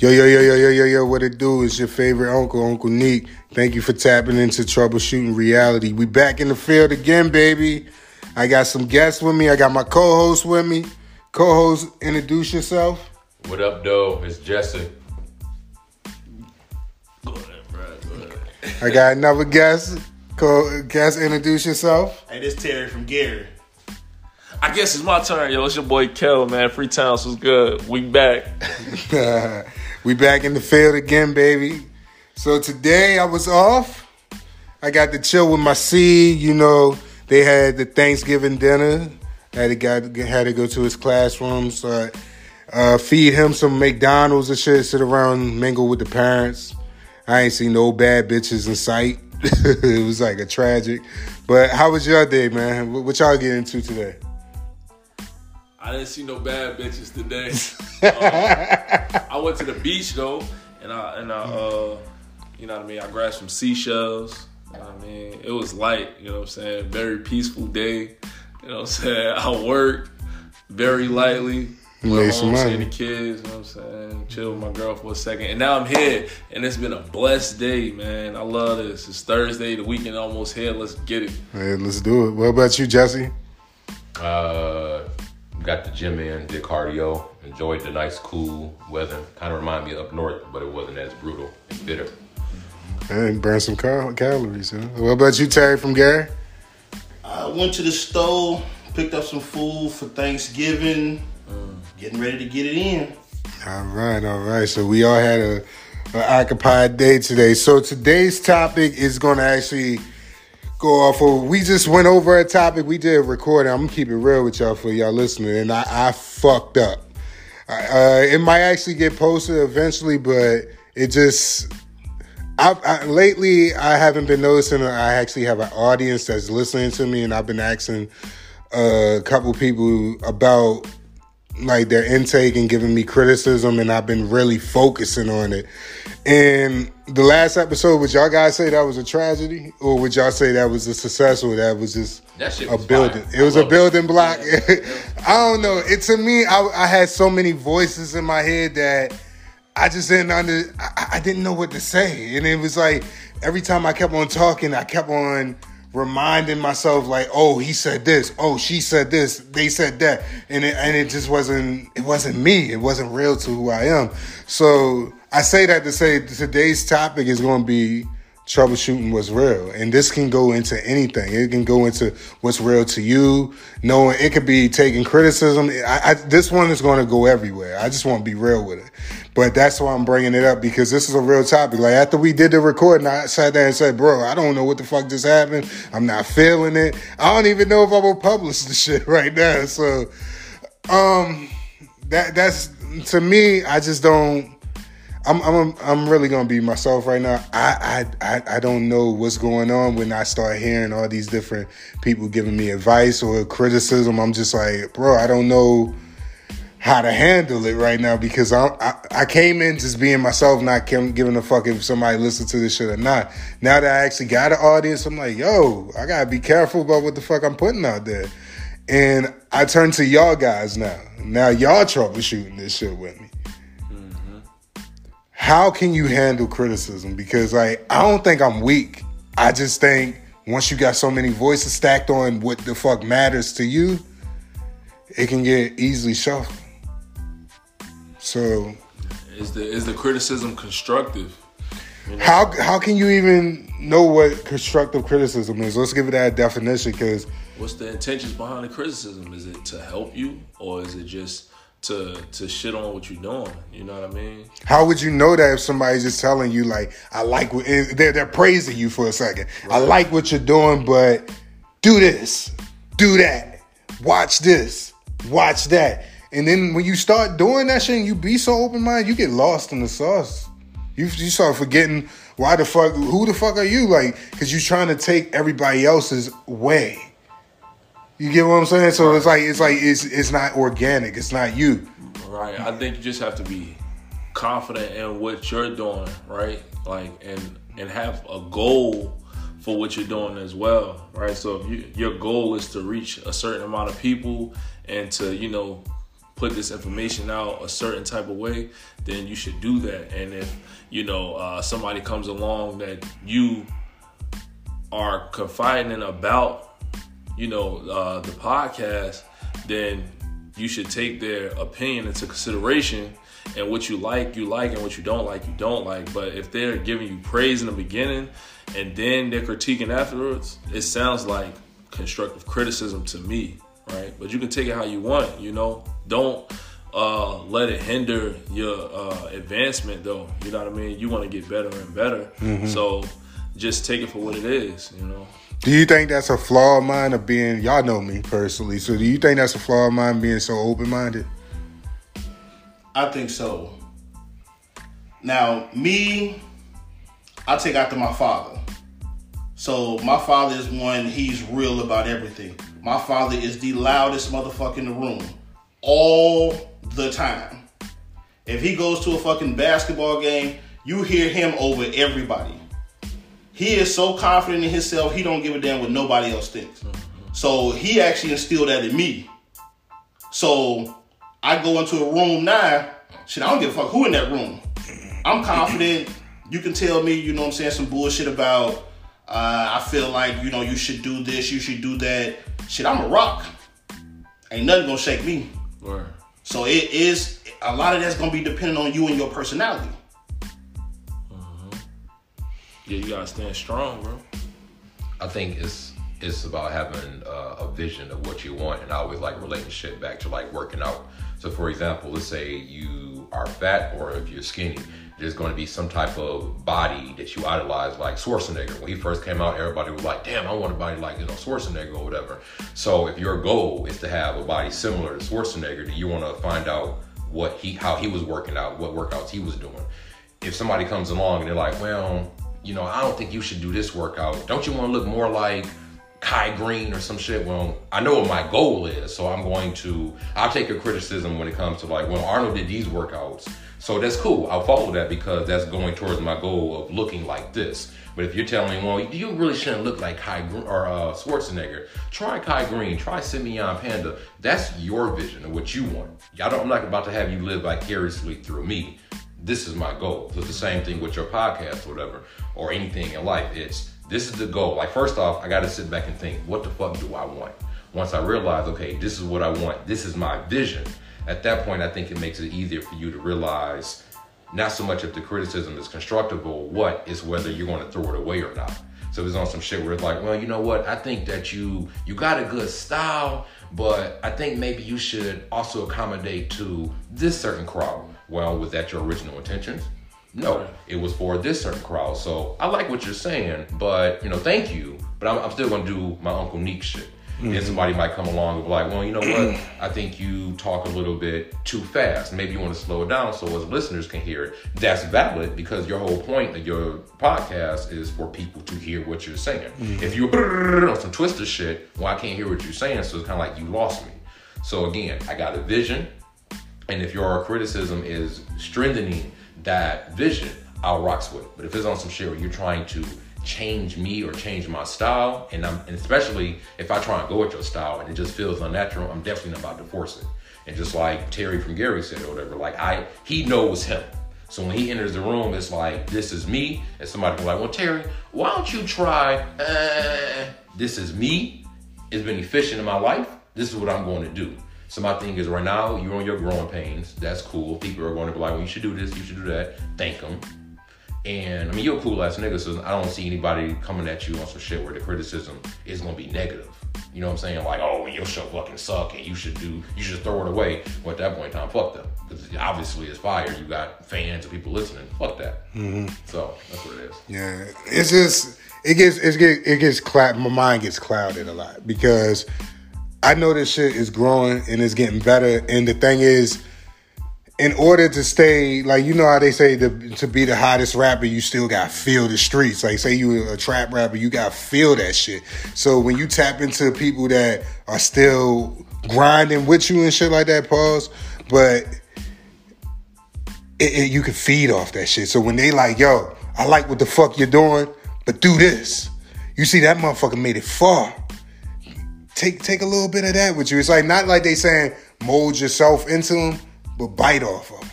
Yo, yo, yo, yo, yo, yo, yo, what it do is your favorite uncle, Uncle Neek. Thank you for tapping into Troubleshooting Reality. We back in the field again, baby. I got some guests with me. I got my co-host with me. Co-host, introduce yourself. What up, though? It's Jesse. I got another guest. Co- guest, introduce yourself. Hey, this Terry from Gary. I guess it's my turn, yo. It's your boy Kel, man. Freetownes was good. We back. we back in the field again, baby. So today I was off. I got to chill with my C. You know, they had the Thanksgiving dinner. Had to got had to go to his classroom, so uh, feed him some McDonald's and shit. Sit around, mingle with the parents. I ain't seen no bad bitches in sight. it was like a tragic. But how was your day, man? What y'all get into today? I didn't see no bad bitches today. um, I went to the beach though, and I and I uh, you know what I mean. I grabbed some seashells. You know what I mean, it was light. You know what I'm saying. Very peaceful day. You know what I'm saying. I worked very lightly. Made Went some money. seeing the kids. You know what I'm saying. Chill with my girl for a second, and now I'm here, and it's been a blessed day, man. I love this. It's Thursday. The weekend almost here. Let's get it. Hey, let's do it. What about you, Jesse? Uh, got the gym in, did cardio, enjoyed the nice cool weather. Kind of reminded me of up north, but it wasn't as brutal and bitter. And burn some cal- calories. Huh? What about you, Terry from Gary? I went to the store, picked up some food for Thanksgiving, getting ready to get it in. All right, all right. So we all had a, a occupied day today. So today's topic is going to actually go off of. We just went over a topic. We did recording. I'm gonna keep it real with y'all for y'all listening, and I, I fucked up. Uh, it might actually get posted eventually, but it just. I, I, lately, I haven't been noticing. I actually have an audience that's listening to me, and I've been asking a couple people about like their intake and giving me criticism, and I've been really focusing on it. And the last episode, would y'all guys say that was a tragedy, or would y'all say that was a success, or that was just That a was building? fire. It was a love it. building block. I don't know. It to me, I, I had so many voices in my head that I just didn't under. I, I didn't know what to say, and it was like every time I kept on talking, I kept on reminding myself like, "Oh, he said this. Oh, she said this. They said that," and it, and it just wasn't. It wasn't me. It wasn't real to who I am. So I say that to say today's topic is going to be troubleshooting what's real and this can go into anything it can go into what's real to you knowing it could be taking criticism I, I, this one is going to go everywhere i just want to be real with it but that's why i'm bringing it up because this is a real topic like after we did the recording i sat there and said bro i don't know what the fuck just happened i'm not feeling it i don't even know if i'm gonna publish the shit right now so um that that's to me i just don't I'm I'm I'm really gonna be myself right now. I, I I I don't know what's going on when I start hearing all these different people giving me advice or criticism. I'm just like, bro, I don't know how to handle it right now because I I, I came in just being myself, not giving a fuck if somebody listens to this shit or not. Now that I actually got an audience, I'm like, yo, I gotta be careful about what the fuck I'm putting out there. And I turn to y'all guys now. Now y'all troubleshooting this shit with me mm-hmm. how can you handle criticism? Because like I don't think I'm weak. I just think once you got so many voices stacked on what the fuck matters to you, it can get easily shuffled. So Is the is the criticism constructive? how how can you even know what constructive criticism is? Let's give it that definition because What's the intentions behind the criticism? Is it to help you, or is it just to to shit on what you're doing? You know what I mean? how would you know that if somebody's just telling you like I like what they're they're praising you for a second. I like what you're doing, but do this, do that, watch this, watch that. And then when you start doing that shit and you be so open minded, you get lost in the sauce. You you start forgetting why the fuck who the fuck are you like because you're trying to take everybody else's way. You get what I'm saying? So it's like it's like it's it's not organic. It's not you. Right. I think you just have to be confident in what you're doing, right? Like and and have a goal for what you're doing as well, right? So if you, your goal is to reach a certain amount of people and to, you know, put this information out a certain type of way, then you should do that. And if you know uh, somebody comes along that you are confiding in about, you know, uh, the podcast, then you should take their opinion into consideration. And what you like, you like, and what you don't like, you don't like. But if they're giving you praise in the beginning and then they're critiquing afterwards, it sounds like constructive criticism to me, right? But you can take it how you want, you know. Don't uh, let it hinder your uh, advancement, though. You know what I mean? You want to get better and better, so just take it for what it is, you know. Do you think that's a flaw of mine of being? Y'all know me personally, so do you think that's a flaw of mine being so open minded? I think so. Now, me, I take after my father. So my father is one, he's real about everything. My father is the loudest motherfucker in the room. All the time. If he goes to a fucking basketball game, you hear him over everybody. He is so confident in himself, he don't give a damn what nobody else thinks. So he actually instilled that in me. So I go into a room now, shit, I don't give a fuck who in that room. I'm confident. You can tell me, you know what I'm saying, some bullshit about uh, I feel like, you know, you should do this, you should do that. Shit, I'm a rock. Ain't nothing gonna shake me. Word. So it is a lot of that's gonna be dependent on you and your personality. Yeah, you gotta stand strong, bro. I think it's it's about having uh, a vision of what you want, and I always like relating shit back to like working out. So, for example, let's say you are fat, or if you're skinny, there's going to be some type of body that you idolize, like Schwarzenegger. When he first came out, everybody was like, "Damn, I want a body like you know Schwarzenegger or whatever." So, if your goal is to have a body similar to Schwarzenegger, then you want to find out what he, how he was working out, what workouts he was doing. If somebody comes along and they're like, "Well," you know, I don't think you should do this workout. Don't you want to look more like Kai Greene or some shit? Well, I know what my goal is, so I'm going to. I'll take your criticism when it comes to like, well, Arnold did these workouts, so that's cool. I'll follow that because that's going towards my goal of looking like this. But if you're telling me, well, you really shouldn't look like Kai or uh, Schwarzenegger, try Kai Greene, try Simeon Panda. That's your vision of what you want. I don't, I'm not about to have you live vicariously through me this is my goal. So it's the same thing with your podcast or whatever, or anything in life. It's this is the goal. Like first off, I got to sit back and think, what the fuck do I want? Once I realize, okay, this is what I want. This is my vision. At that point, I think it makes it easier for you to realize not so much if the criticism is constructive or what is whether you're going to throw it away or not. So it's on some shit where it's like, well, you know what? I think that you you got a good style, but I think maybe you should also accommodate to this certain crowd. Well, was that your original intentions? No, it was for this certain crowd. So I like what you're saying, but you know, thank you. But I'm, I'm still gonna do my Uncle Neek shit. Mm-hmm. And somebody might come along and be like, well, you know what? I think you talk a little bit too fast. Maybe you want to slow it down so as listeners can hear it. That's valid because your whole point of your podcast is for people to hear what you're saying. Mm-hmm. If you're on some twisted shit, well, I can't hear what you're saying, so it's kind of like you lost me. So again, I got a vision, and if your criticism is strengthening that vision, I'll rocks with it. But if it's on some shit where you're trying to change me or change my style, and I'm and especially if I try and go at your style and it just feels unnatural, I'm definitely not about to force it. And just like Terry from Gary said or whatever, like I he knows him. So when he enters the room, it's like this is me, and somebody be like, well, Terry, why don't you try? Uh, this is me. It's been efficient in my life. This is what I'm going to do. So my thing is right now, you're on your growing pains. That's cool. People are going to be like, well, you should do this, you should do that. Thank them. And I mean, you're a cool ass nigga, so I don't see anybody coming at you on some shit where the criticism is gonna be negative. You know what I'm saying? Like, oh, your show fucking suck and you should do, you should throw it away. Well, at that point in time, fuck them. Because obviously it's fire. You got fans and people listening. Fuck that. Mm-hmm. So that's what it is. Yeah, it's just it gets it gets it gets cloud. My mind gets clouded a lot because I know this shit is growing and it's getting better. And the thing is, in order to stay like you know how they say to to be the hottest rapper, you still got feel the streets. Like say you a trap rapper, you got feel that shit. So when you tap into people that are still grinding with you and shit like that, pause. But it, it, you can feed off that shit. So when they like, yo, I like what the fuck you're doing, but do this. You see that motherfucker made it far. Take take a little bit of that with you. It's like not like they saying mold yourself into them, but bite off of them.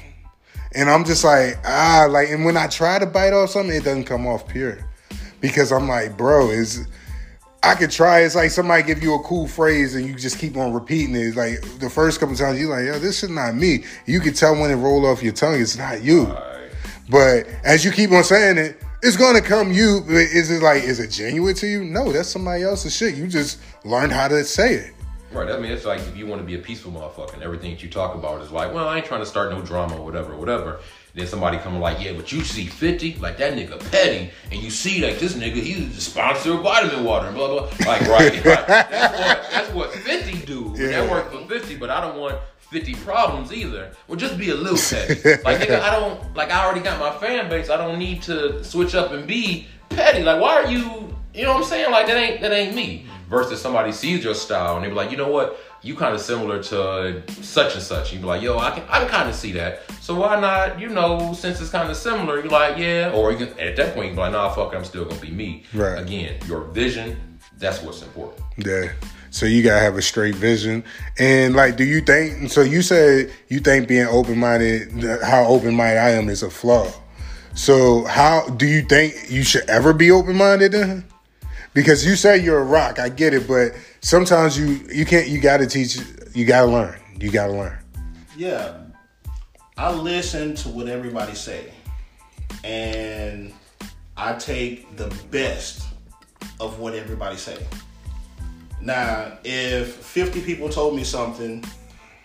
And I'm just like, ah, like, and when I try to bite off something, it doesn't come off pure. Because I'm like, bro, is I could try. It's like somebody give you a cool phrase and you just keep on repeating it. It's like the first couple times you're like, yo, this is not me. You can tell when it roll off your tongue, it's not you. Right. But as you keep on saying it, it's gonna come you. Is it like, is it genuine to you? No, that's somebody else's shit. You just learned how to say it. Right. I mean, it's like if you want to be a peaceful motherfucker and everything that you talk about is like, well, I ain't trying to start no drama or whatever, whatever. Then somebody coming like, yeah, but you see 50, like that nigga petty, and you see like this nigga, he's the sponsor of vitamin water and blah, blah. Like, right. right. That's, what, that's what 50 do. Yeah. That worked for 50, but I don't want 50 problems either. Well, just be a little petty. Like, nigga, I don't, like, I already got my fan base. I don't need to switch up and be petty. Like, why are you, you know what I'm saying? Like, that ain't, that ain't me. Versus somebody sees your style and they be like, you know what? You kind of similar to such and such. You be like, yo, I can, I can kind of see that. So why not? You know, since it's kind of similar, you're like, yeah. Or you can, at that point, you be like, nah, fuck, it, I'm still gonna be me. Right. Again, your vision. That's what's important. Yeah. So you gotta have a straight vision. And like, do you think? So you said you think being open minded, how open minded I am is a flaw. So how do you think you should ever be open minded then? Because you say you're a rock, I get it, but sometimes you you can't. You gotta teach. You gotta learn. You gotta learn. Yeah, I listen to what everybody say, and I take the best of what everybody say. Now, if 50 people told me something,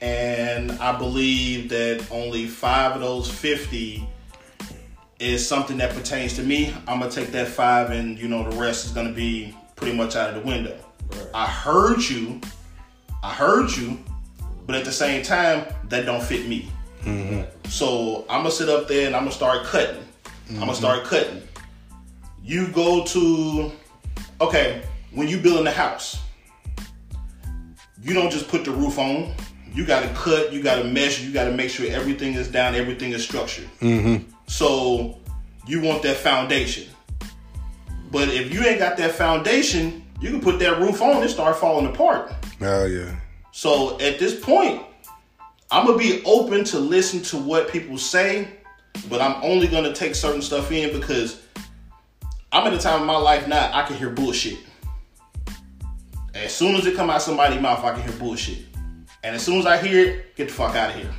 and I believe that only five of those 50 is something that pertains to me, I'm gonna take that five, and you know the rest is gonna be pretty much out of the window. I heard you, I heard you, but at the same time, that don't fit me. Mm-hmm. So I'm gonna sit up there and I'm gonna start cutting. I'm gonna start mm-hmm. cutting. You go to, okay, when you building a house, you don't just put the roof on. You gotta cut, you gotta measure, you gotta make sure everything is down, everything is structured. Mm-hmm. So you want that foundation. But if you ain't got that foundation, you can put that roof on and start falling apart. Oh yeah. So at this point, I'm gonna be open to listen to what people say, but I'm only gonna take certain stuff in because I'm at a time in my life now I can hear bullshit. As soon as it come out somebody's mouth, I can hear bullshit. And as soon as I hear it, get the fuck out of here.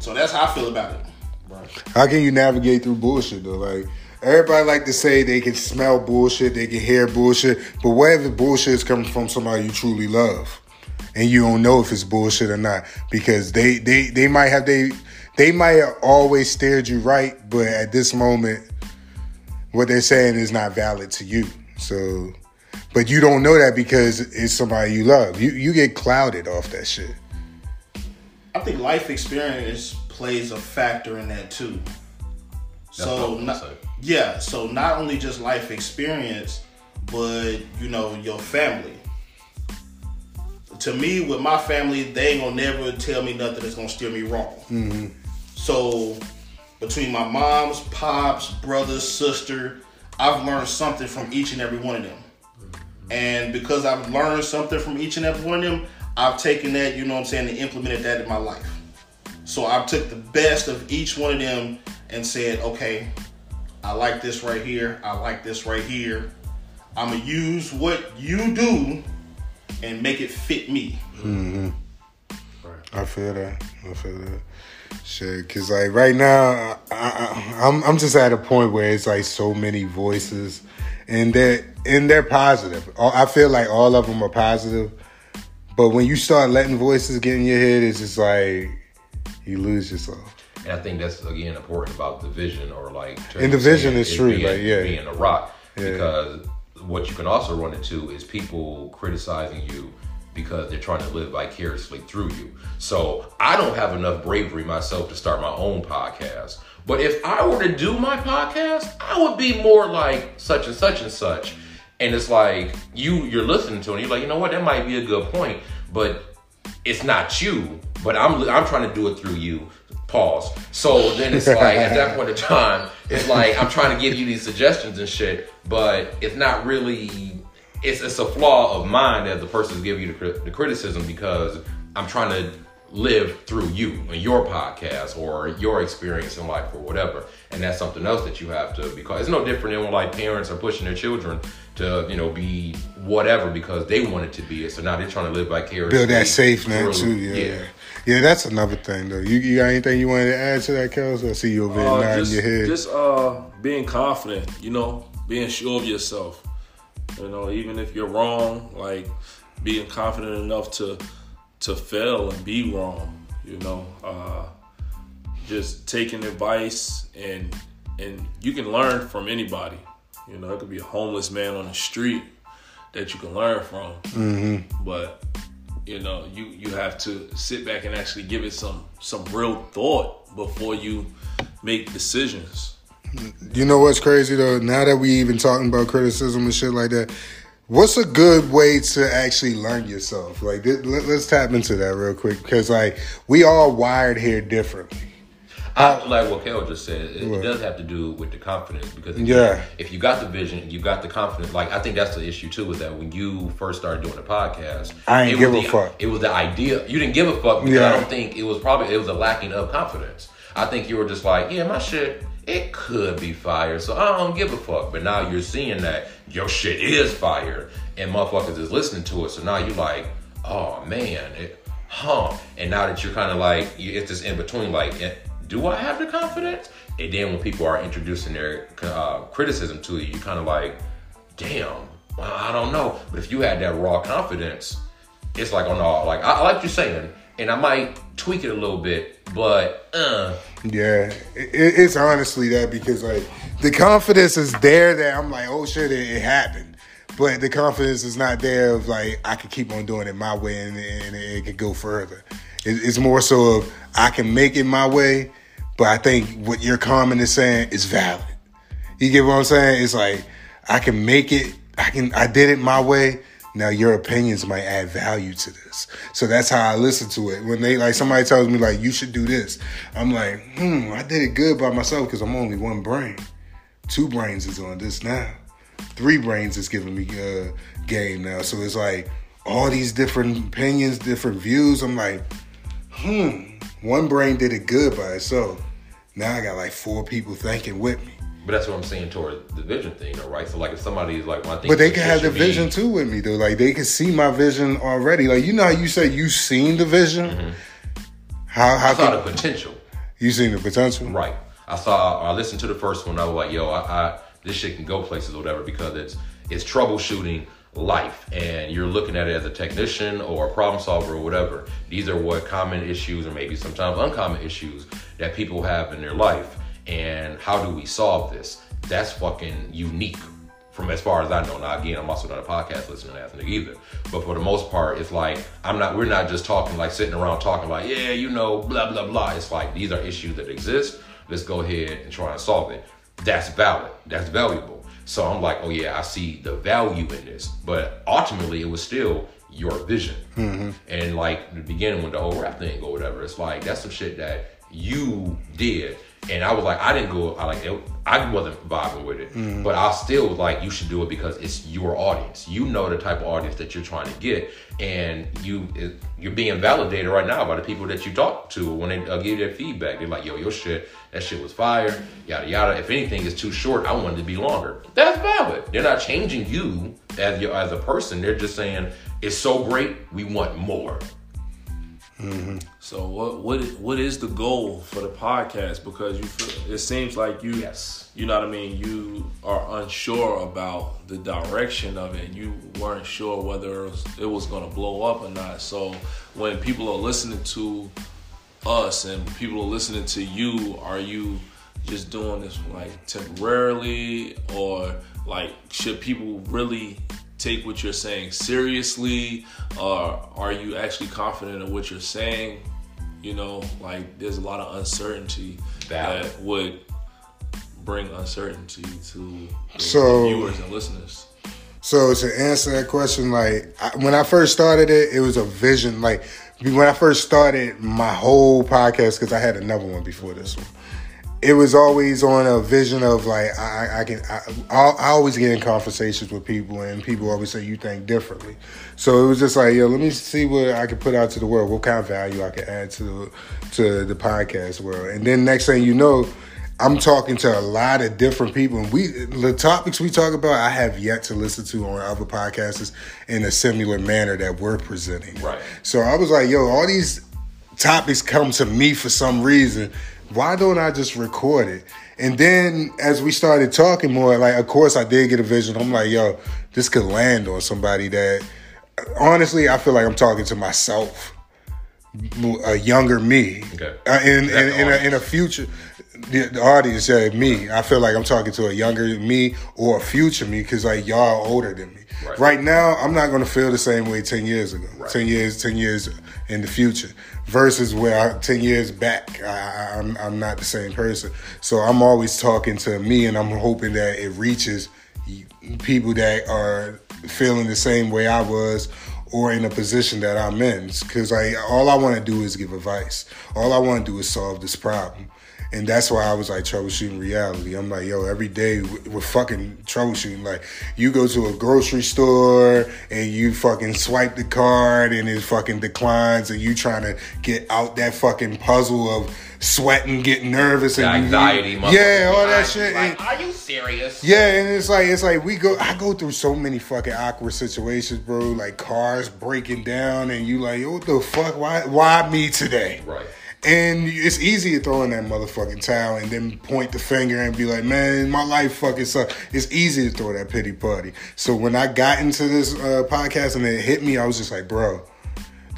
So that's how I feel about it. How can you navigate through bullshit though? Like everybody like to say they can smell bullshit, they can hear bullshit, but what if the bullshit is coming from somebody you truly love, and you don't know if it's bullshit or not because they they they might have they they might have always steered you right, but at this moment, what they're saying is not valid to you. So, but you don't know that because it's somebody you love. You you get clouded off that shit. I think life experience plays a factor in that too. That's so not, yeah, so not only just life experience, but you know your family. To me, with my family, they ain't gonna never tell me nothing that's gonna steer me wrong. So between my mom's, pops, brother, sister, I've learned something from each and every one of them. And because I've learned something from each and every one of them, I've taken that, you know what I'm saying, and implemented that in my life. So I took the best of each one of them and said, okay, I like this right here. I like this right here. I'm gonna use what you do and make it fit me. right I feel that. I feel that. Shit, cause like right now, I, I, I'm I'm just at a point where it's like so many voices, and they're and they're positive. I feel like all of them are positive, but when you start letting voices get in your head, it's just like you lose yourself. And I think that's again important about the vision or like And the vision saying is true, being, like, yeah. being a rock Yeah. because what you can also run into is people criticizing you because they're trying to live vicariously through you. So I don't have enough bravery myself to start my own podcast. But if I were to do my podcast, I would be more like such and such and such. And it's like you you're listening to it, and you're like, you know what, that might be a good point, but it's not you, but I'm I'm trying to do it through you. Pause. So then it's like at that point in time, it's like I'm trying to give you these suggestions and shit, but it's not really. It's it's a flaw of mine that the person's giving you the, the criticism because I'm trying to live through you and your podcast or your experience in life or whatever. And that's something else that you have to because it's no different than when like parents are pushing their children to, you know, be whatever because they want it to be it. So now they're trying to live vicariously. Build that safe man too. Yeah. yeah. That's another thing though. You, you got anything you wanted to add to that, Kels? I see you over there Uh, nodding just, your head. just uh, being confident, you know, being sure of yourself. You know, even if you're wrong, like being confident enough to to fail and be wrong. You know, uh, just taking advice and and you can learn from anybody. You know, it could be a homeless man on the street that you can learn from. Mm-hmm. But you know, you you have to sit back and actually give it some some real thought before you make decisions. You know what's crazy though? Now that we even talking about criticism and shit like that, what's a good way to actually learn yourself? Like, let, us tap into that real quick because like we all wired here differently. I, like what Kel just said, it, it does have to do with the confidence because if Yeah. you, if you got the vision, you got the confidence. Like I think that's the issue too. Is that when you first started doing the podcast, I it give was a the, fuck. It was the idea. You didn't give a fuck because Yeah. I don't think it was probably it was a lacking of confidence. I think you were just like, yeah, my shit. It could be fire, so I don't give a fuck. But now you're seeing that your shit is fire, and motherfuckers is listening to it. So now you're like, oh man, it, huh? And now that you're kind of like, it's just in between, like, eh, do I have the confidence? And then when people are introducing their uh, criticism to you, you kind of like, damn, I don't know. But if you had that raw confidence, it's like, oh no, like I, I like you saying, and I might tweak it a little bit, but uh, Yeah, it, it's honestly that because like the confidence is there that I'm like, oh shit, it, it happened. But the confidence is not there of like I can keep on doing it my way and, and it, could go further. It, it's more so of I can make it my way, but I think what your comment is saying is valid. You get what I'm saying? It's like I can make it. I can. I did it my way. Now your opinions might add value to this. So that's how I listen to it. When they like somebody tells me like you should do this, I'm like, hmm, I did it good by myself because I'm only one brain. Two brains is on this now. Three brains is giving me uh, game now. So it's like all these different opinions, different views. I'm like, hmm, one brain did it good by itself. Now I got like four people thinking with me. but that's what I'm saying toward the vision thing, though, right? So like if somebody is like, well, I think But they can have the vision too with me though. Like they can see my vision already. Like you know how you say you seen the vision. How how I saw can the potential. you seen the potential? Right. I saw. I listened to the first one. I was like, "Yo, I, I this shit can go places or whatever because it's it's troubleshooting life, and you're looking at it as a technician or a problem solver or whatever. These are what common issues or maybe sometimes uncommon issues that people have in their life, and how do we solve this? That's fucking unique." From as far as I know, now again, I'm also not a podcast listener ass nigga either. But for the most part, it's like I'm not. We're not just talking like sitting around talking like, yeah, you know, blah blah blah. It's like these are issues that exist let's go ahead and try and solve it. That's valid. That's valuable. So I'm like, oh yeah, I see the value in this. But ultimately, it was still your vision. Mm-hmm. And like the beginning when the whole rap thing or whatever, it's like that's some shit that you did. And I was like, I didn't go. I like, it, I wasn't vibing with it, but I still was like, you should do it because it's your audience. You know the type of audience that you're trying to get, and you it, you're being validated right now by the people that you talk to when they uh, give you their feedback. They're like, yo, your shit, that shit was fire, yada yada. If anything is too short, I want it to be longer. That's valid. They're not changing you as your as a person. They're just saying it's so great, we want more. Mm-hmm. So what what is, what is the goal for the podcast? Because you feel, it seems like you Yes. you know what I mean. You are unsure about the direction of it. and You weren't sure whether it was, it was going to blow up or not. So when people are listening to us and people are listening to you, are you just doing this like temporarily or like should people really take what you're saying seriously or are you actually confident in what you're saying you know like there's a lot of uncertainty Valid. that would bring uncertainty to the So- viewers and listeners So to answer that question, like I, when I first started it, it was a vision. Like when I first started my whole podcast, because I had another one before this one. It was always on a vision of like I, I can I, I, I always get in conversations with people and people always say you think differently so it was just like yo let me see what I can put out to the world what kind of value I can add to the to the podcast world and then next thing you know I'm talking to a lot of different people and we the topics we talk about I have yet to listen to on other podcasts in a similar manner that we're presenting Right. so I was like yo all these topics come to me for some reason. Why don't I just record it? And then as we started talking more, like of course I did get a vision. I'm like, yo, this could land on somebody that honestly I feel like I'm talking to myself, a younger me, Okay. uh, in, in, in, a, in a future. The, the audience, yeah, me. I feel like I'm talking to a younger me or a future me because like y'all are older than me. Right. right now, I'm not gonna feel the same way ten years ago. Right. Ten years, ten years in the future, versus where I, ten years back, I, I, I'm I'm not the same person. So I'm always talking to me, and I'm hoping that it reaches people that are feeling the same way I was. Or in a position that I'm in, because I all I want to do is give advice. All I want to do is solve this problem. And that's why I was like troubleshooting reality. I'm like, yo, every day we- we're fucking troubleshooting. Like, you go to a grocery store and you fucking swipe the card and it fucking declines, and you trying to get out that fucking puzzle of sweating, getting nervous, and The you- anxiety, yeah, all that shit. Like, And- are you serious? yeah, and it's like it's like we go. I go through so many fucking awkward situations, bro. Like cars breaking down, and you like, yo, what the fuck? Why? Why me today? Right. And it's easy to throw in that motherfucking towel and then point the finger and be like, man, my life fucking sucks. It's easy to throw that pity party. So when I got into this uh, podcast and it hit me, I was just like, bro,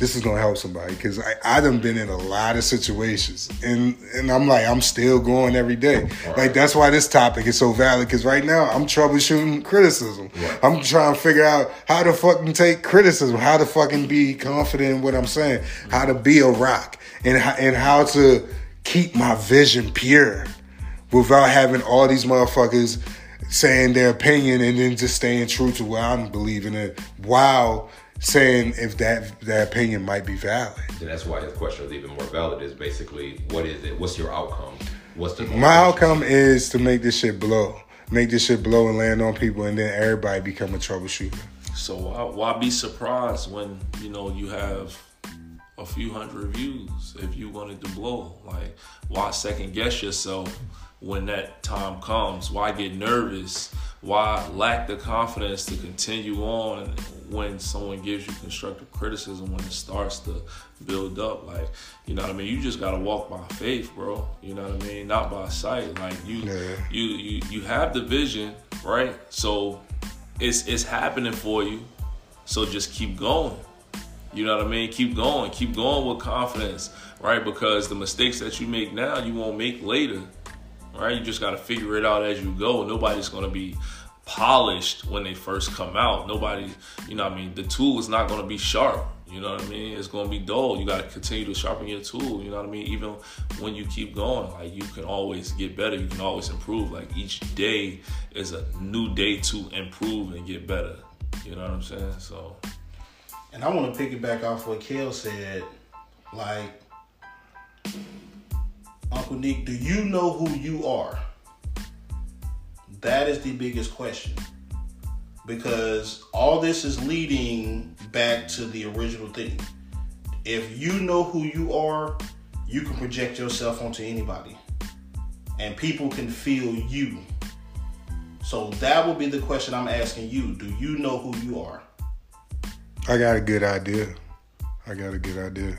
this is gonna help somebody because I, I done been in a lot of situations and and I'm like I'm still going every day. Like that's why this topic is so valid because right now I'm troubleshooting criticism. I'm trying to figure out how to fucking take criticism, how to fucking be confident in what I'm saying, how to be a rock, and how, and how to keep my vision pure without having all these motherfuckers saying their opinion and then just staying true to what I'm believing in while saying if that that opinion might be valid. Then that's why his question is even more valid. Is basically, what is it? What's your outcome? What's the My outcome is to make this shit blow. Make this shit blow and land on people and then everybody become a troubleshooter. So why, why be surprised when you know you have a few hundred reviews if you wanted to blow? Like why second guess yourself when that time comes? Why get nervous? Why lack the confidence to continue on when someone gives you constructive criticism when it starts to build up? Like, you know what I mean? You just gotta walk by faith, bro. You know what I mean? Not by sight. Like you Yeah. you you you have the vision, right? So it's it's happening for you. So just keep going. You know what I mean? Keep going. Keep going with confidence, right? Because the mistakes that you make now, you won't make later. Right? You just got to figure it out as you go. Nobody's going to be polished when they first come out. Nobody, you know I mean? The tool is not going to be sharp. You know what I mean? It's to be dull. You got to continue to sharpen your tool. You know what I mean? Even when you keep going, like you can always get better. You can always improve. Like each day is a new day to improve and get better. You know what I'm saying? So, And I want to piggyback off what Kel said. Like, Uncle Neek, do you know who you are? That is the biggest question. Because all this is leading back to the original thing. If you know who you are, you can project yourself onto anybody. And people can feel you. So that will be the question I'm asking you. Do you know who you are? I got a good idea. I got a good idea.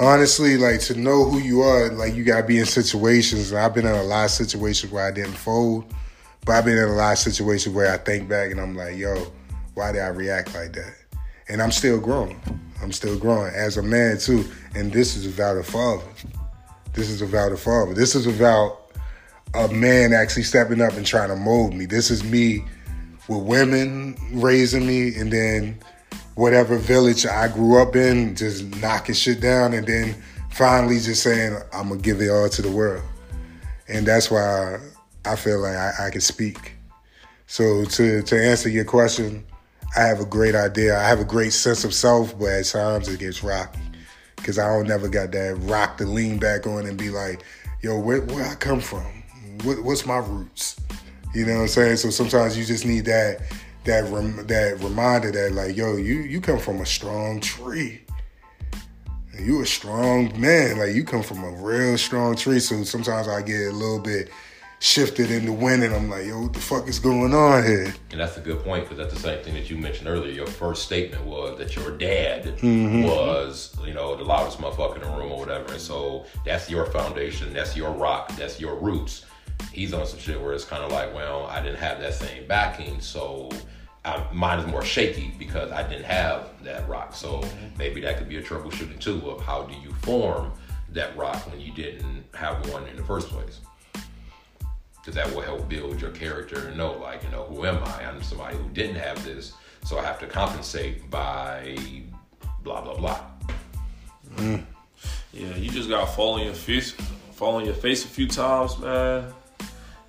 Honestly, like to know who you are, like you gotta be in situations. I've been in a lot of situations where I didn't fold, but I've been in a lot of situations where I think back and I'm like, yo, why did I react like that? And I'm still growing. I'm still growing as a man too. And this is about a father. This is about a father. This is about a man actually stepping up and trying to mold me. This is me with women raising me and then whatever village I grew up in, just knocking shit down and then finally just saying, I'm gonna give it all to the world. And that's why I feel like I, I can speak. So to to answer your question, I have a great idea. I have a great sense of self, but at times it gets rocky. Cause I don't never got that rock to lean back on and be like, yo, where, where I come from? What, what's my roots? You know what I'm saying? So sometimes you just need that that rem, that reminder that like, yo, you you come from a strong tree. You a strong man. Like you come from a real strong tree. So sometimes I get a little bit shifted into winning. I'm like, yo, what the fuck is going on here? And that's a good point because that's the same thing that you mentioned earlier. Your first statement was that your dad mm-hmm. was, you know, the loudest motherfucker in the room or whatever. And so that's your foundation, that's your rock, that's your roots. He's on some shit where it's kind of like, well, I didn't have that same backing, so I, mine is more shaky because I didn't have that rock. So maybe that could be a troubleshooting too of how do you form that rock when you didn't have one in the first place. Because that will help build your character and know, like, you know, who am I? I'm somebody who didn't have this, so I have to compensate by blah blah blah. Mm. Yeah, you just gotta fall on your face, fall on your face a few times, man.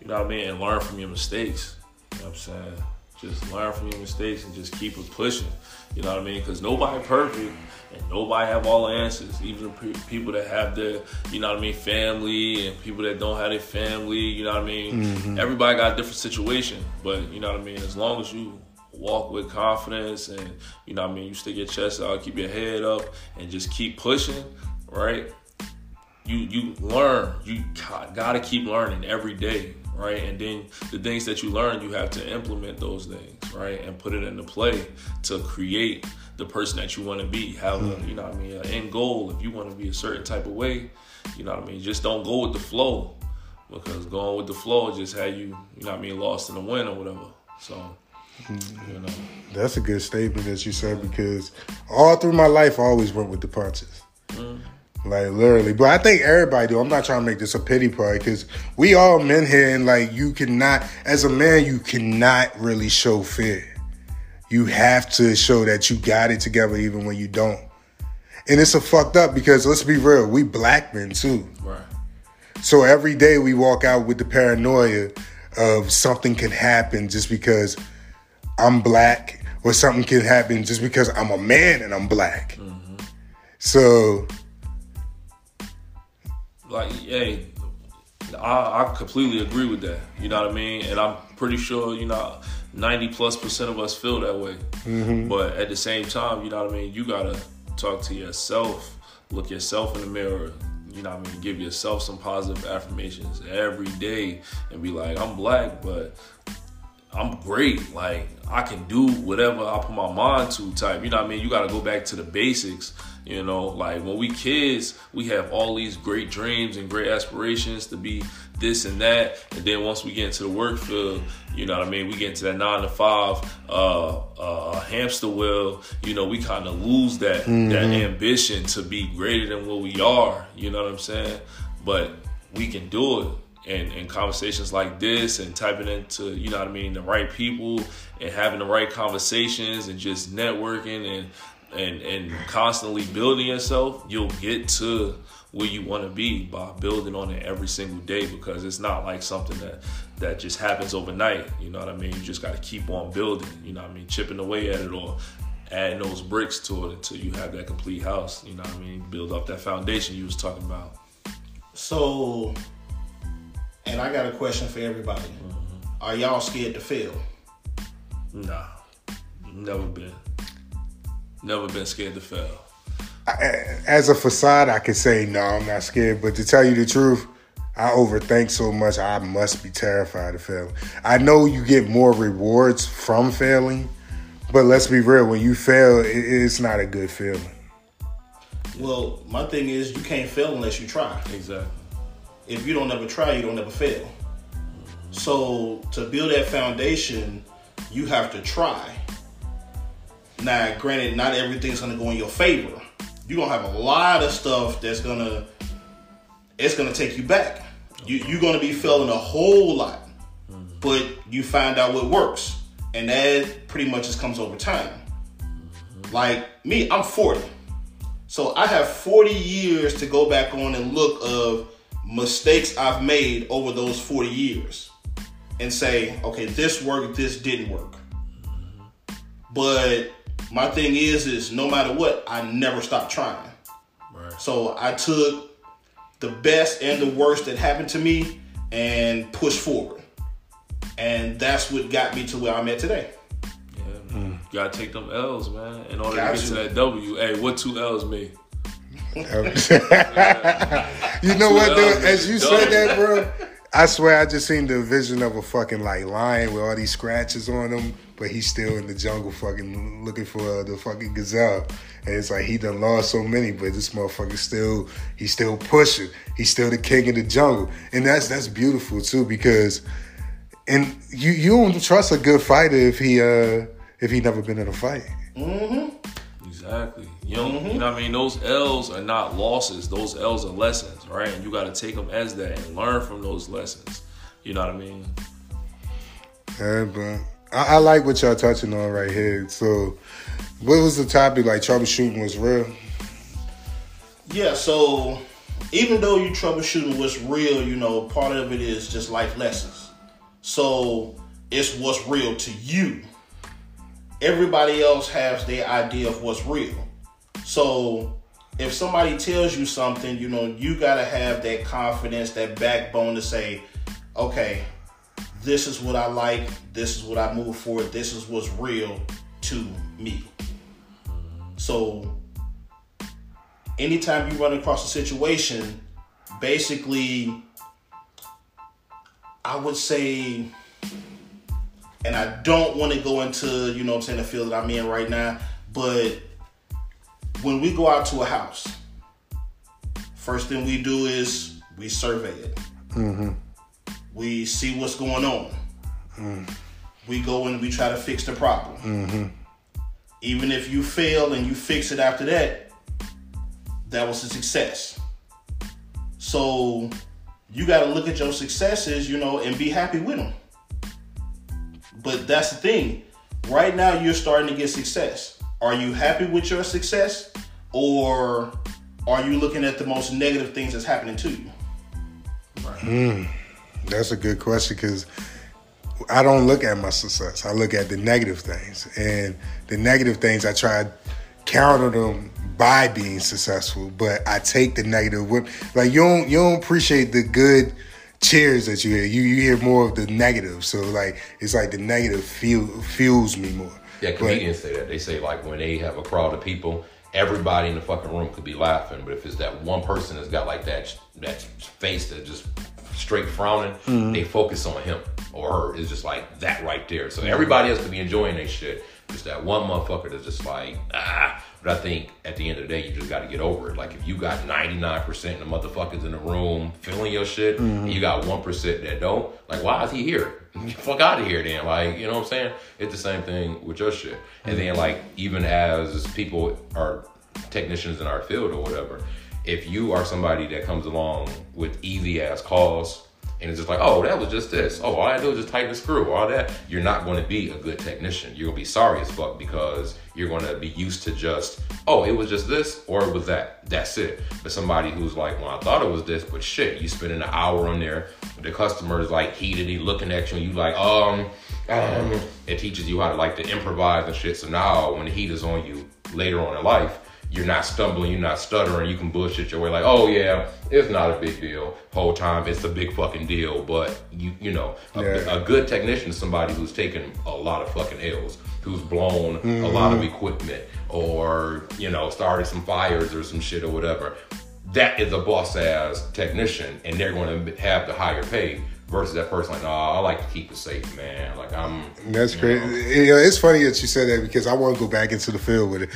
You know what I mean, and learn from your mistakes. You know what I'm saying? Just learn from your mistakes and just keep it pushing. You know what I mean? Because nobody perfect and nobody have all the answers. Even the people that have their, you know what I mean, family and people that don't have their family. You know what I mean? Mm-hmm. Everybody got a different situation, but you know what I mean. As long as you walk with confidence and you know what I mean, you stick your chest out, keep your head up, and just keep pushing. Right? You you learn. You gotta keep learning every day right? And then the things that you learn, you have to implement those things, right? And put it into play to create the person that you want to be. Have a, mm-hmm. you know what I mean, an end goal. If you want to be a certain type of way, you know what I mean. Just don't go with the flow, because going with the flow just had you, you know what I mean, lost in the wind or whatever. So. Mm-hmm. You know. That's a good statement that you said because all through my life I always went with the punches. Like literally, but I think everybody do. I'm not trying to make this a pity party because we all men here, and like you cannot, as a man, you cannot really show fear. You have to show that you got it together even when you don't. And it's a fucked up because let's be real, we black men too. Right. So every day we walk out with the paranoia of something can happen just because I'm black, or something can happen just because I'm a man and I'm black. Mm-hmm. So like, hey, I, I completely agree with that. You know what I mean? And I'm pretty sure, you know, 90 plus percent of us feel that way. Mm-hmm. But at the same time, you know what I mean? You gotta talk to yourself, look yourself in the mirror, you know what I mean? Give yourself some positive affirmations every day and be like, I'm black, but I'm great. Like I can do whatever I put my mind to type. You know what I mean? You gotta go back to the basics you know, like when we kids, we have all these great dreams and great aspirations to be this and that. And then once we get into the work field, you know what I mean, we get into that nine to five uh, uh, hamster wheel. You know, we kind of lose that mm-hmm. that ambition to be greater than what we are. You know what I'm saying? But we can do it. And, and conversations like this and typing into you know what I mean the right people and having the right conversations and just networking and and and constantly building yourself, you'll get to where you want to be by building on it every single day because it's not like something that that just happens overnight. You know what I mean? You just got to keep on building. You know what I mean? Chipping away at it or adding those bricks to it until you have that complete house. You know what I mean? Build up that foundation you was talking about. So, and I got a question for everybody. Mm-hmm. Are y'all scared to fail? No, never been. Never been scared to fail. As a facade, I can say no, I'm not scared. But to tell you the truth, I overthink so much. I must be terrified of failing. I know you get more rewards from failing, but let's be real. When you fail, it's not a good feeling. Well, my thing is, you can't fail unless you try. Exactly. If you don't ever try, you don't ever fail. So to build that foundation, you have to try. Now, granted, not everything's gonna go in your favor. You're gonna have a lot of stuff that's gonna it's gonna take you back. You, you're gonna be failing a whole lot, but you find out what works, and that pretty much just comes over time. Like me, I'm 40, so I have 40 years to go back on and look of mistakes I've made over those 40 years, and say, okay, this worked, this didn't work. But my thing is, is no matter what, I never stop trying. Right. So I took the best and the worst that happened to me and push forward. And that's what got me to where I'm at today. Yeah, man. Mm. You gotta take them L's, man. In order Got to get to that W. Hey, what two L's mean? you know what, dude? As you said that, bro, I swear I just seen the vision of a fucking like lion with all these scratches on him, but he's still in the jungle, fucking looking for the fucking gazelle. And it's like he done lost so many, but this motherfucker still he's still pushing. He's still the king of the jungle, and that's that's beautiful too because, and you you don't trust a good fighter if he uh if he never been in a fight. Mm-hmm. Exactly. You know, you know what I mean? Those L's are not losses. Those L's are lessons, right? And you got to take them as that and learn from those lessons. You know what I mean? Yeah, but I, I like what y'all touching on right here. So, what was the topic? Like troubleshooting was real. Yeah, so even though you troubleshooting what's real, you know, part of it is just life lessons. So it's what's real to you. Everybody else has their idea of what's real. So if somebody tells you something, you know, you gotta have that confidence, that backbone to say, okay, this is what I like, this is what I move for, this is what's real to me. So anytime you run across a situation, basically, I would say, and I don't want to go into, you know what I'm saying, the field that I'm in right now, but when we go out to a house, first thing we do is we survey it. Mm-hmm. We see what's going on. We go and we try to fix the problem. Mm-hmm. Even if you fail and you fix it after that, that was a success. So you got to look at your successes, you know, and be happy with them. But that's the thing. Right now, you're starting to get success. Are you happy with your success, or are you looking at the most negative things that's happening to you? Hmm. That's a good question because I don't look at my success. I look at the negative things, and the negative things I try to counter them by being successful. But I take the negative with like you don't you don't appreciate the good cheers that you hear. You you hear more of the negative. So like it's like the negative fuel, fuels me more. Yeah, comedians say that. They say like when they have a crowd of people, everybody in the fucking room could be laughing, but if it's that one person that's got like that that face that just straight frowning, they focus on him or her. It's just like that right there. So everybody else could be enjoying their shit. Just that one motherfucker that's just like ah. But I think at the end of the day, you just got to get over it. Like if you got ninety nine percent of the motherfuckers in the room feeling your shit, and you got one percent that don't. Like why is he here? Fuck out of here, then. Like you know what I'm saying? It's the same thing with your shit. And then like even as people are technicians in our field or whatever, if you are somebody that comes along with easy ass calls and it's just like, oh, that was just this. Oh, all I do is just tighten the screw. All that. You're not going to be a good technician. You're going to be sorry as fuck because you're going to be used to just, oh, it was just this or it was that. That's it. But somebody who's like, well, I thought it was this, but shit, you spending an hour on there. The customer is like heated, he looking at you, and you like, um, um, it teaches you how to like to improvise and shit. So now when the heat is on you later on in life, you're not stumbling, you're not stuttering, you can bullshit your way like, oh yeah, it's not a big deal. Whole time it's a big fucking deal, but you you know, a, Yeah. a good technician is somebody who's taken a lot of fucking L's, who's blown a lot of mm-hmm. equipment or you know started some fires or some shit or whatever. That is a boss ass technician, and they're going to have the higher pay versus that person like, nah, I like to keep it safe, man. Like I'm. That's. You know, it's funny that you said that because I want to go back into the field with it.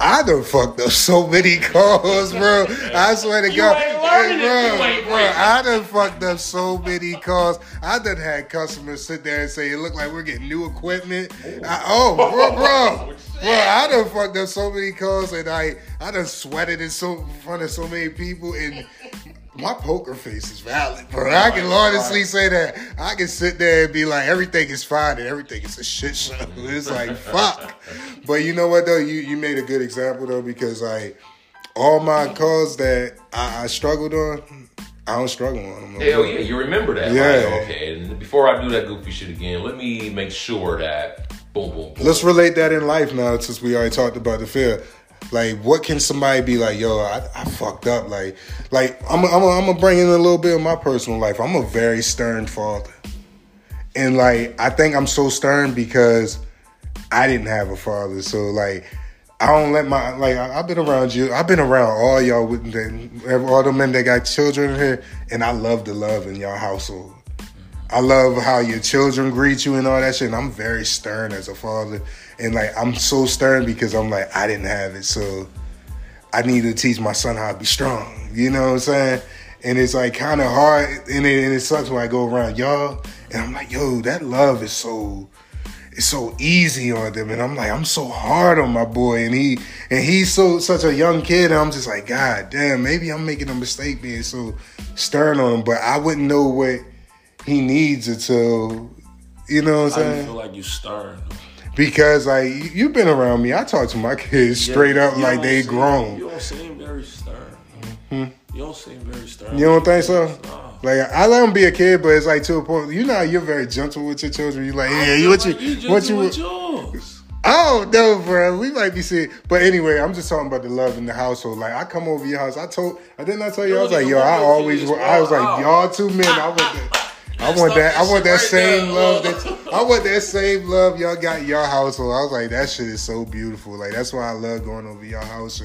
I done fucked up so many calls, bro. I swear to You God, Hey, bro, bro. I done fucked up so many calls. I done had customers sit there and say, "It looked like we're getting new equipment." I, oh, oh bro, bro, bro, I done fucked up so many calls, and I, I done sweated in so in front of so many people, and my poker face is valid, bro. I can honestly say that. I can sit there and be like, everything is fine and everything is a shit show. It's like, fuck. But you know what though? You you made a good example though because like all my calls that I, I struggled on, I don't struggle on them. no Hell yeah, you remember that. Yeah. Like, okay, and before I do that goofy shit again, let me make sure that boom, boom, boom. Let's relate that in life now since we already talked about the fear. Like, what can somebody be like? Yo, I, I fucked up. Like, like I'm, I'm, I'm gonna bring in a little bit of my personal life. I'm a very stern father, and like I think I'm so stern because I didn't have a father. So like, I don't let my like I, have been around you. I've been around all y'all with the, all the men that got children here, and I love the love in y'all household. I love how your children greet you and all that shit. And I'm very stern as a father, and like I'm so stern because I'm like I didn't have it, so I need to teach my son how to be strong. You know what I'm saying? And it's like kind of hard, and it, and it sucks when I go around y'all, and I'm like, yo, that love is so it's so easy on them and I'm like I'm so hard on my boy and he and he's so such a young kid and I'm just like god damn maybe I'm making a mistake being so stern on him but I wouldn't know what he needs until you know what I'm saying. I feel like you stern. Because like you've been around me, I talk to my kids straight up like they seem, grown. You don't seem very stern. Hmm? You don't seem very stern. You don't think so? No. Like I let them be a kid, but it's like to a point. You know, you're very gentle with your children. You're like, yeah, you what you, you what you, with yours. Oh no, bro. We might be seeing, but anyway, I'm just talking about the love in the household. Like I come over your house. I told, I didn't I tell you? I was like, yo, I always, I was like, y'all two men. I was. I want that. I want that right same there. love. That I want that same love y'all got in your household. I was like, that shit is so beautiful. Like that's why I love going over your house,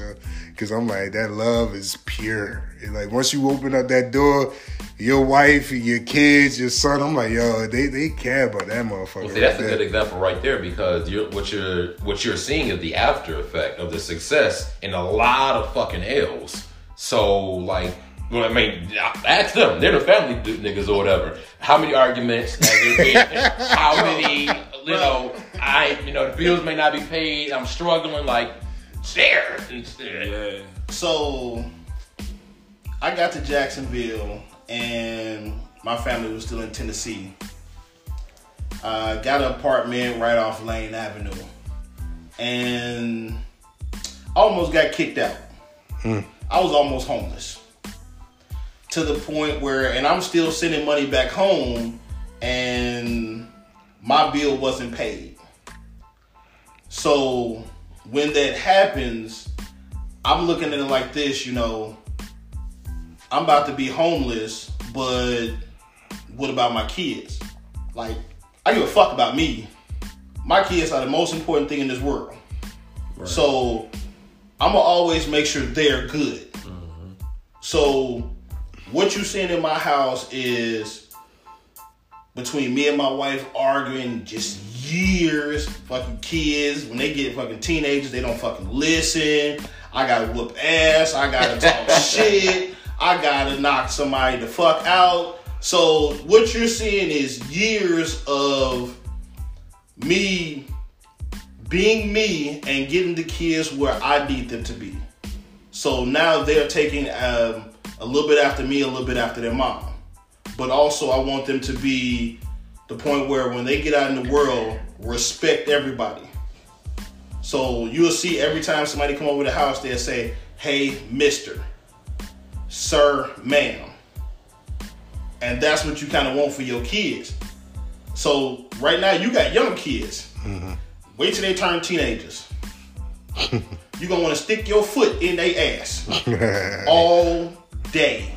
because I'm like, that love is pure. And like once you open up that door, your wife, your kids, your son, I'm like, yo, they, they care about that motherfucker. Well, see, that's right a good example right there because you're, what you're what you're seeing is the after effect of the success in a lot of fucking L's. So like well, I mean, ask them. They're the family niggas or whatever. How many arguments has there been? How many, you know, I, you know, the bills may not be paid. I'm struggling. Like, share. Yeah. So, I got to Jacksonville, and my family was still in Tennessee. I got an apartment right off Lane Avenue, and almost got kicked out. Hmm. I was almost homeless to the point where, and I'm still sending money back home, and my bill wasn't paid. So when that happens, I'm looking at it like this, you know, I'm about to be homeless, but what about my kids? Like, I give a fuck about me. My kids are the most important thing in this world. Right. So I'm gonna always make sure they're good. Mm-hmm. So what you seeing in my house is between me and my wife arguing just years. Fucking kids, when they get fucking teenagers, they don't fucking listen. I gotta whoop ass. I gotta talk shit. I gotta knock somebody the fuck out. So what you're seeing is years of me being me and getting the kids where I need them to be. So now they're taking um, a little bit after me, a little bit after their mom. But also, I want them to be the point where when they get out in the world, respect everybody. So you'll see every time somebody come over the house, they'll say, "Hey, Mister, Sir, Ma'am," and that's what you kind of want for your kids. So right now, you got young kids. Mm-hmm. Wait till they turn teenagers. You're gonna want to stick your foot in their ass all day.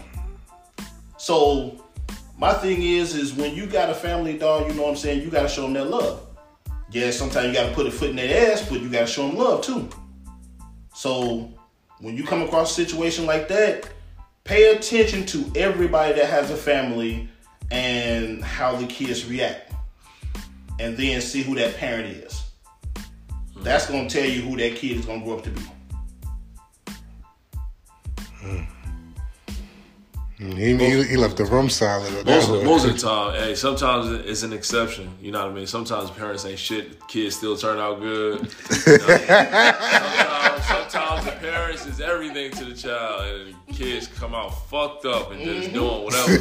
So my thing is, is when you got a family dog, you know what I'm saying, you gotta show them that love. Yeah, sometimes you gotta put a foot in their ass, but you gotta show them love too. So when you come across a situation like that, pay attention to everybody that has a family and how the kids react. And then see who that parent is. That's gonna tell you who that kid is gonna grow up to be. Mm. He, he, he, left the room silent. Most, of, most of the time, hey, sometimes it's an exception. You know what I mean? Sometimes parents ain't shit. Kids still turn out good. You know sometimes, sometimes the parents is everything to the child, and the kids come out fucked up and just mm-hmm. doing whatever.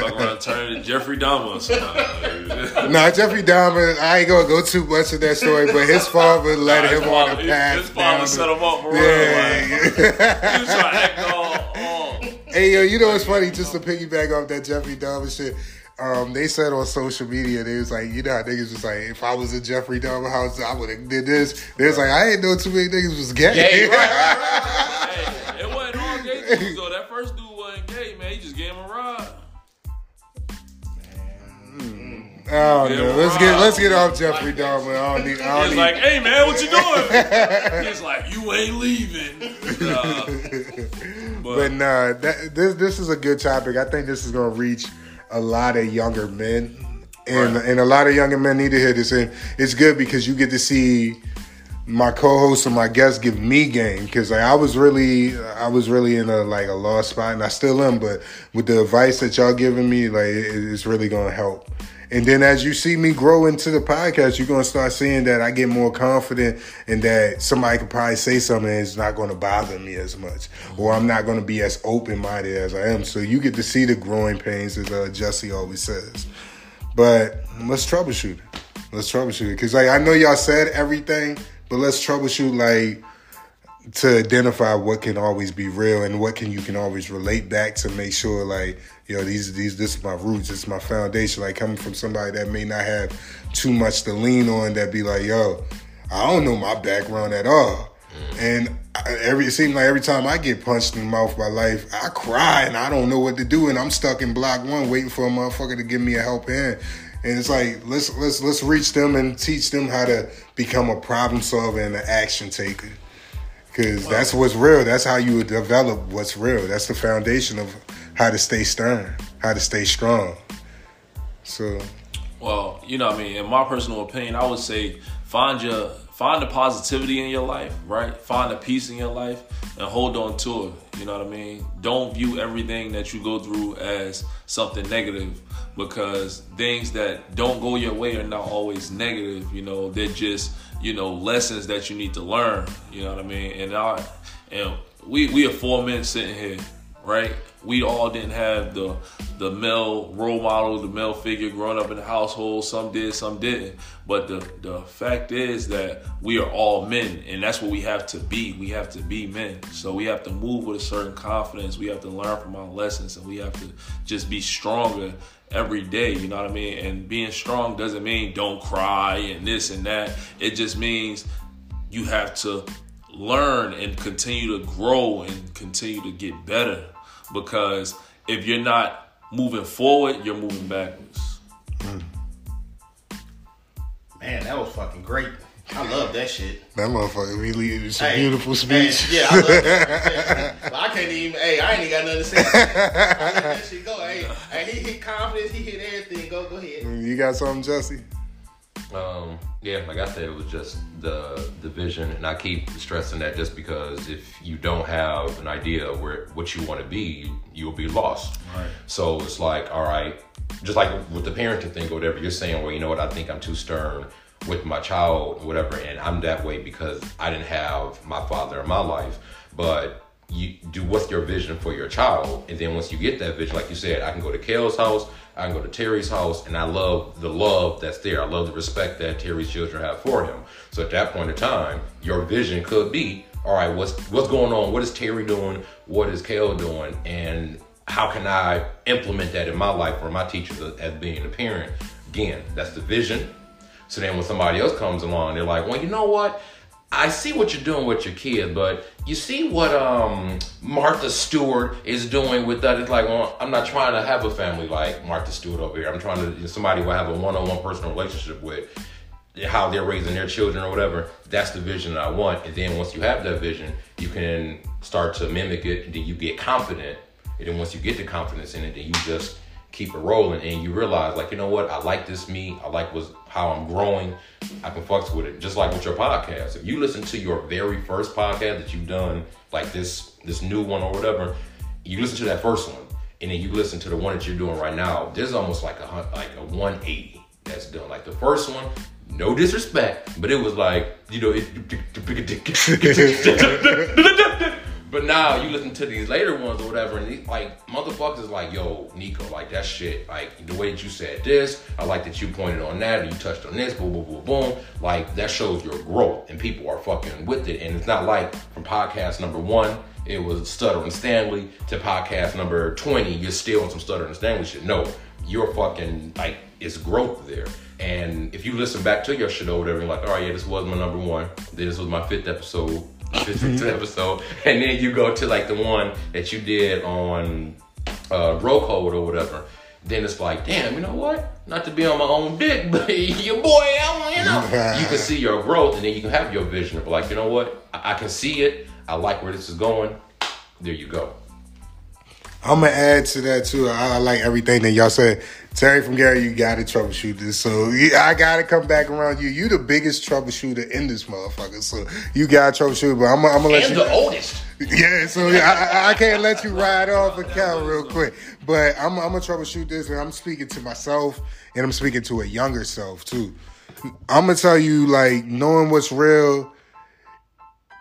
Fuck around turning to turn to Jeffrey Dahmer or something. nah, Jeffrey Dahmer, I ain't gonna go too much of that story, but his father led nah, him on the path. His father set him up for yeah, real. Like, he was trying to act all, all Hey yo, you know what's funny? Just to piggyback off that Jeffrey Dahmer shit. Um, they said on social media, they was like, you know, how niggas was like, if I was in Jeffrey Dahmer house, I would have did this. They was like, I didn't know too many niggas was gay. Gay, right, right, Hey, it wasn't all gay dudes though. That first dude wasn't gay, man. He just gave him a ride. Oh Yeah, no, let's get let's get off Jeffrey Dahmer. I don't need. I don't He's need like, hey man, what you doing? He's like, you ain't leaving. Nah. But But, nah, that, this this is a good topic. I think this is gonna reach a lot of younger men, and Right. and a lot of younger men need to hear this. And it's good because you get to see my co-hosts and my guests give me game because like, I was really I was really in a like a lost spot, and I still am. But with the advice that y'all giving me, like it, it's really gonna help. And then as you see me grow into the podcast, you're gonna start seeing that I get more confident and that somebody could probably say something and it's not gonna bother me as much. Or I'm not gonna be as open minded as I am. So you get to see the growing pains as uh, Jesse always says. But let's troubleshoot. Let's troubleshoot. Cause like I know y'all said everything, but let's troubleshoot like to identify what can always be real and what can you can always relate back to make sure like yo these these this is my roots this is my foundation. Like coming from somebody that may not have too much to lean on that be like yo i don't know my background at all. And every it seems like every time i get punched in the mouth by life i cry and i don't know what to do. And i'm stuck in block one waiting for a motherfucker to give me a help hand. And it's like let's let's let's reach them and teach them how to become a problem solver and an action taker. Cause that's what's real. That's how you develop what's real. That's the foundation of how to stay stern, how to stay strong. So well, you know what I mean. In my personal opinion, I would say find your find the positivity in your life, right? Find the peace in your life and hold on to it. You know what I mean? Don't view everything that you go through as something negative because things that don't go your way are not always negative. You know, they're just you know lessons that you need to learn. You know what I mean? And I and we we are four men sitting here, right? We all didn't have the the male role model, the male figure growing up in the household. Some did, some didn't. But the the fact is that we are all men, and that's what we have to be. We have to be men. So we have to move with a certain confidence. We have to learn from our lessons, and we have to just be stronger every day. You know what I mean? And being strong doesn't mean don't cry and this and that. It just means you have to learn and continue to grow and continue to get better because if you're not moving forward you're moving backwards Man, that was fucking great. I love that shit. that motherfucker really it's a Hey, beautiful hey, speech. yeah, I love that. But I can't even. Hey, I ain't even got nothing to say. I let that shit go. Hey, hey, he hit confidence. He hit everything. Go, go ahead. You got something, Jesse? Um, yeah, like I said, it was just the the vision, and I keep stressing that just because if you don't have an idea of where what you want to be, you'll be lost. Right. So it's like, all right, just like with the parenting thing or whatever, you're saying, well, you know what, I think I'm too stern with my child or whatever, and I'm that way because I didn't have my father in my life. But you do what's your vision for your child, and then once you get that vision, like you said, I can go to Kel's house, I can go to Terry's house, and I love the love that's there. I love the respect that Terry's children have for him. So at that point in time, your vision could be, all right, what's what's going on? What is Terry doing? What is Kel doing? And how can I implement that in my life or my teachers as being a parent? Again, that's the vision. So then when somebody else comes along, they're like, well, you know what? I see what you're doing with your kid, but you see what um, Martha Stewart is doing with that. It's like, well, I'm not trying to have a family like Martha Stewart over here. I'm trying to somebody who I have a one-on-one personal relationship with, how they're raising their children or whatever. That's the vision that I want. And then once you have that vision, you can start to mimic it, and then you get confident. And then once you get the confidence in it, then you just keep it rolling and you realize like you know what i like this me i like was how i'm growing i can fucks with it just like with your podcast if you listen to your very first podcast that you've done like this this new one or whatever you listen to that first one and then you listen to the one that you're doing right now there's almost like a like a 180 that's done like the first one no disrespect but it was like you know it But now you listen to these later ones or whatever, and these, like motherfuckers is like, yo, Nico, like that shit, like the way that you said this, I like that you pointed on that, and you touched on this, boom, boom, boom, boom. Like that shows your growth, and people are fucking with it. And it's not like from podcast number one, it was Stutter and Stanley to podcast number 20, you're still on some Stutter and Stanley shit. No, you're fucking like it's growth there. And if you listen back to your shit or whatever, you're like, all right, yeah, this was my number one. This was my fifth episode, fifth episode, and then you go to like the one that you did on uh, Bro Code or whatever. Then it's like, damn, you know what? Not to be on my own dick, but your boy, I, you know, you can see your growth, and then you can have your vision of like, you know what? I, I can see it. I like where this is going. There you go. I'm gonna add to that too. I, I like everything that y'all said. Terry from Gary, you gotta troubleshoot this. So yeah, I gotta come back around you. You the biggest troubleshooter in this motherfucker. So you gotta troubleshoot. But I'm, I'm gonna let And you. the oldest. Yeah, so yeah, I, I- I can't let you ride off a cow real quick. But I'm, I'm gonna troubleshoot this, and I'm speaking to myself, and I'm speaking to a younger self too. I'm gonna tell you, like knowing what's real,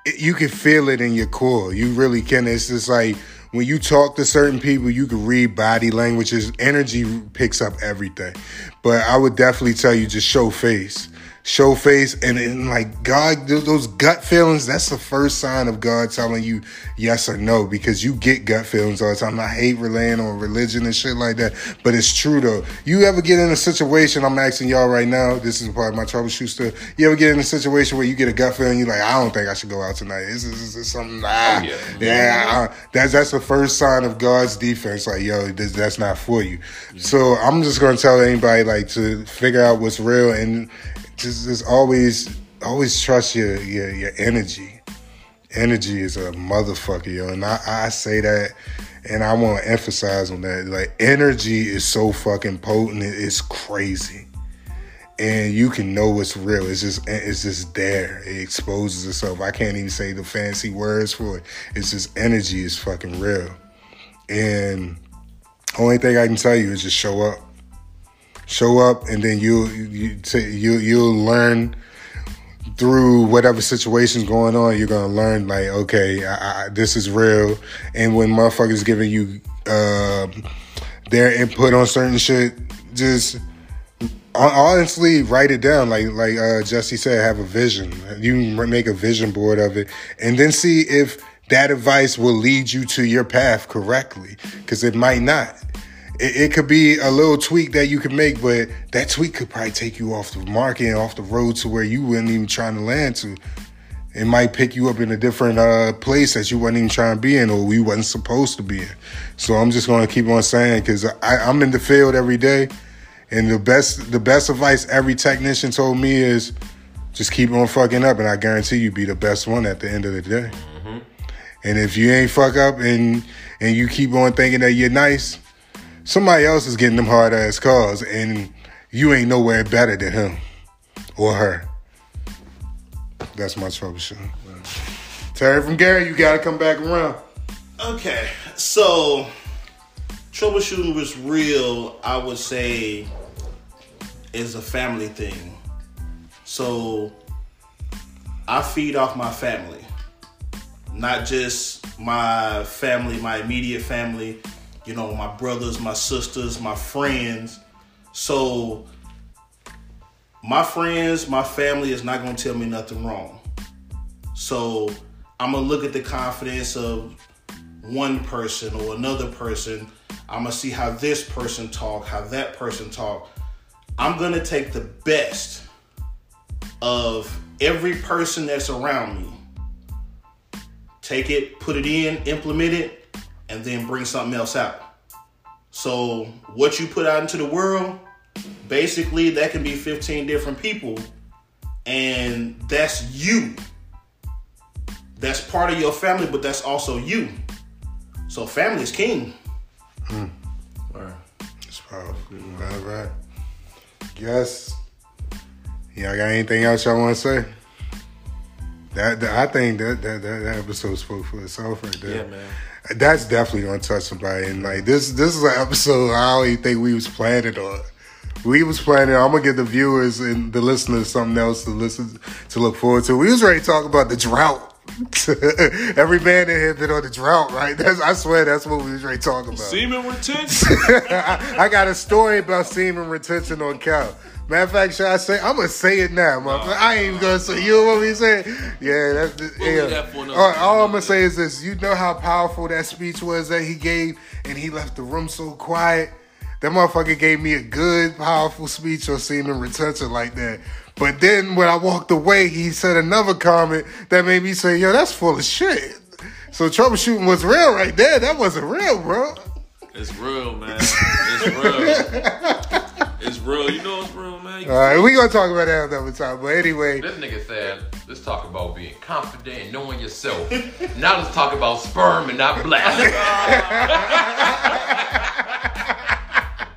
it, you can feel it in your core. You really can. It's just like when you talk to certain people, you can read body languages. Energy picks up everything. But I would definitely tell you just show face. Show face and, and like God, those gut feelings, that's the first sign of God telling you yes or no because you get gut feelings all the time. I hate relying on religion and shit like that, but it's true though. You ever get in a situation, I'm asking y'all right now, this is part of my troubleshoot stuff. You ever get in a situation where you get a gut feeling, you're like, I don't think I should go out tonight. This is, this is something, ah, yeah. yeah, I- that's that's the first sign of God's defense. Like, yo, this, that's not for you. So I'm just gonna tell anybody like to figure out what's real and just, just always always trust your your your energy. Energy is a motherfucker, yo, and I, I say that, and I want to emphasize on that. Like, energy is so fucking potent, it's crazy and you can know it's real. It's just it's just there. It exposes itself. I can't even say the fancy words for it. It's just energy is fucking real. And only thing I can tell you is just show up. Show up, and then you you you you'll learn through whatever situation's going on. You're gonna learn like, okay, I, I, this is real. And when motherfuckers giving you um their input on certain shit, just honestly write it down like like uh, jesse said have a vision you make a vision board of it and then see if that advice will lead you to your path correctly because it might not it, it could be a little tweak that you can make but that tweak could probably take you off the market and off the road to where you weren't even trying to land to. It might pick you up in a different uh, place that you weren't even trying to be in or we wasn't supposed to be in. So i'm just going to keep on saying because i'm in the field every day and the best the best advice every technician told me is just keep on fucking up and I guarantee you be the best one at the end of the day. And if you ain't fuck up and and you keep on thinking that you're nice, somebody else is getting them hard ass calls and you ain't nowhere better than him or her. That's my troubleshooting. Terry from Gary, you gotta come back around. Okay, so troubleshooting was real. I would say is a family thing. So I feed off my family, not just my family, my immediate family. You know, my brothers, my sisters, my friends. So my friends, my family is not gonna tell me nothing wrong. So I'm gonna look at the confidence of one person or another person. I'm gonna see how this person talk, how that person talk. I'm gonna take the best of every person that's around me. Take it, put it in, implement it, and then bring something else out. So what you put out into the world, basically that can be 15 different people, and that's you. That's part of your family, but that's also you. So family is king. Hmm. It's powerful. Right, right. Guess. Y'all got anything else y'all want to say? That, that I think that, that that that episode spoke for itself right there. Yeah, man. That's definitely gonna touch somebody. And like this, this is an episode I don't even think we was planning on. We was planning. I'm gonna give the viewers and the listeners something else to listen to look forward to. We was ready to talk about the drought. Every man in here been on the drought, right? That's, I swear that's what we was ready to talk about. Semen retention. I, I got a story about semen retention on cow. Matter of fact, should I say? I'm gonna say it now, motherfucker. I ain't even gonna say. You know what we say? Yeah, that's the, We'll yeah. that for all, I'm gonna say is this: you know how powerful that speech was that he gave, and he left the room so quiet. That motherfucker gave me a good, powerful speech on semen retention like that. But then when I walked away, he said another comment that made me say, yo, that's full of shit. So troubleshooting was real right there. That wasn't real, bro. It's real, man. It's real. it's real. You know it's real, man. All right, we gonna talk about that another time. But anyway, This nigga said, let's talk about being confident and knowing yourself. now let's talk about sperm and not bladder.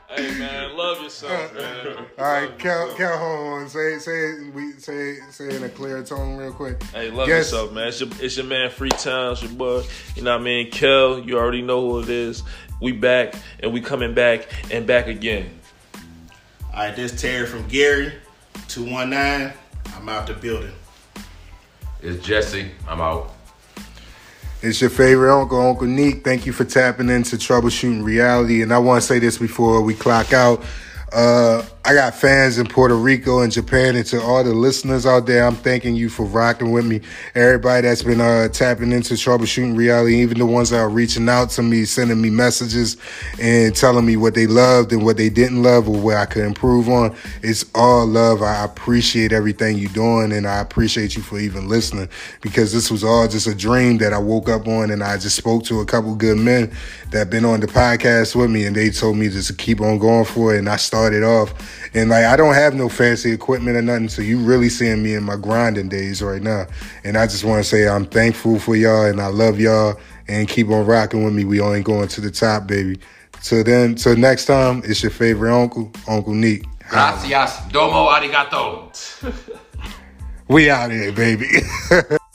Hey, man, love yourself, man. all right, count, count, hold on. Say, say, it- we say, say it in a clear tone, real quick. Hey, love Yes. yourself, man. It's your, it's your man, Freetown. It's your boy. You know what I mean? Kel, you already know who it is. We back, and we coming back, and back again. All right, this Terry from Gary, 219. I'm out the building. it's Jesse. I'm out. It's your favorite uncle, Uncle Neek. Thank you for tapping into troubleshooting reality. And I want to say this before we clock out. Uh, I got fans in Puerto Rico and Japan, and to all the listeners out there, I'm thanking you for rocking with me. Everybody that's been uh, tapping into troubleshooting reality, even the ones that are reaching out to me, sending me messages and telling me what they loved and what they didn't love or where I could improve on. It's all love. I appreciate everything you're doing, and I appreciate you for even listening because this was all just a dream that I woke up on, and I just spoke to a couple good men that been on the podcast with me, and they told me just to keep on going for it, and I started off. And like I don't have no fancy equipment or nothing, so you really seeing me in my grinding days right now. And I just want to say I'm thankful for y'all, and I love y'all, and keep on rocking with me. We only going to the top, baby. So then, till next time, it's your favorite uncle, Uncle Neek. Gracias. Domo arigato. We out here, baby.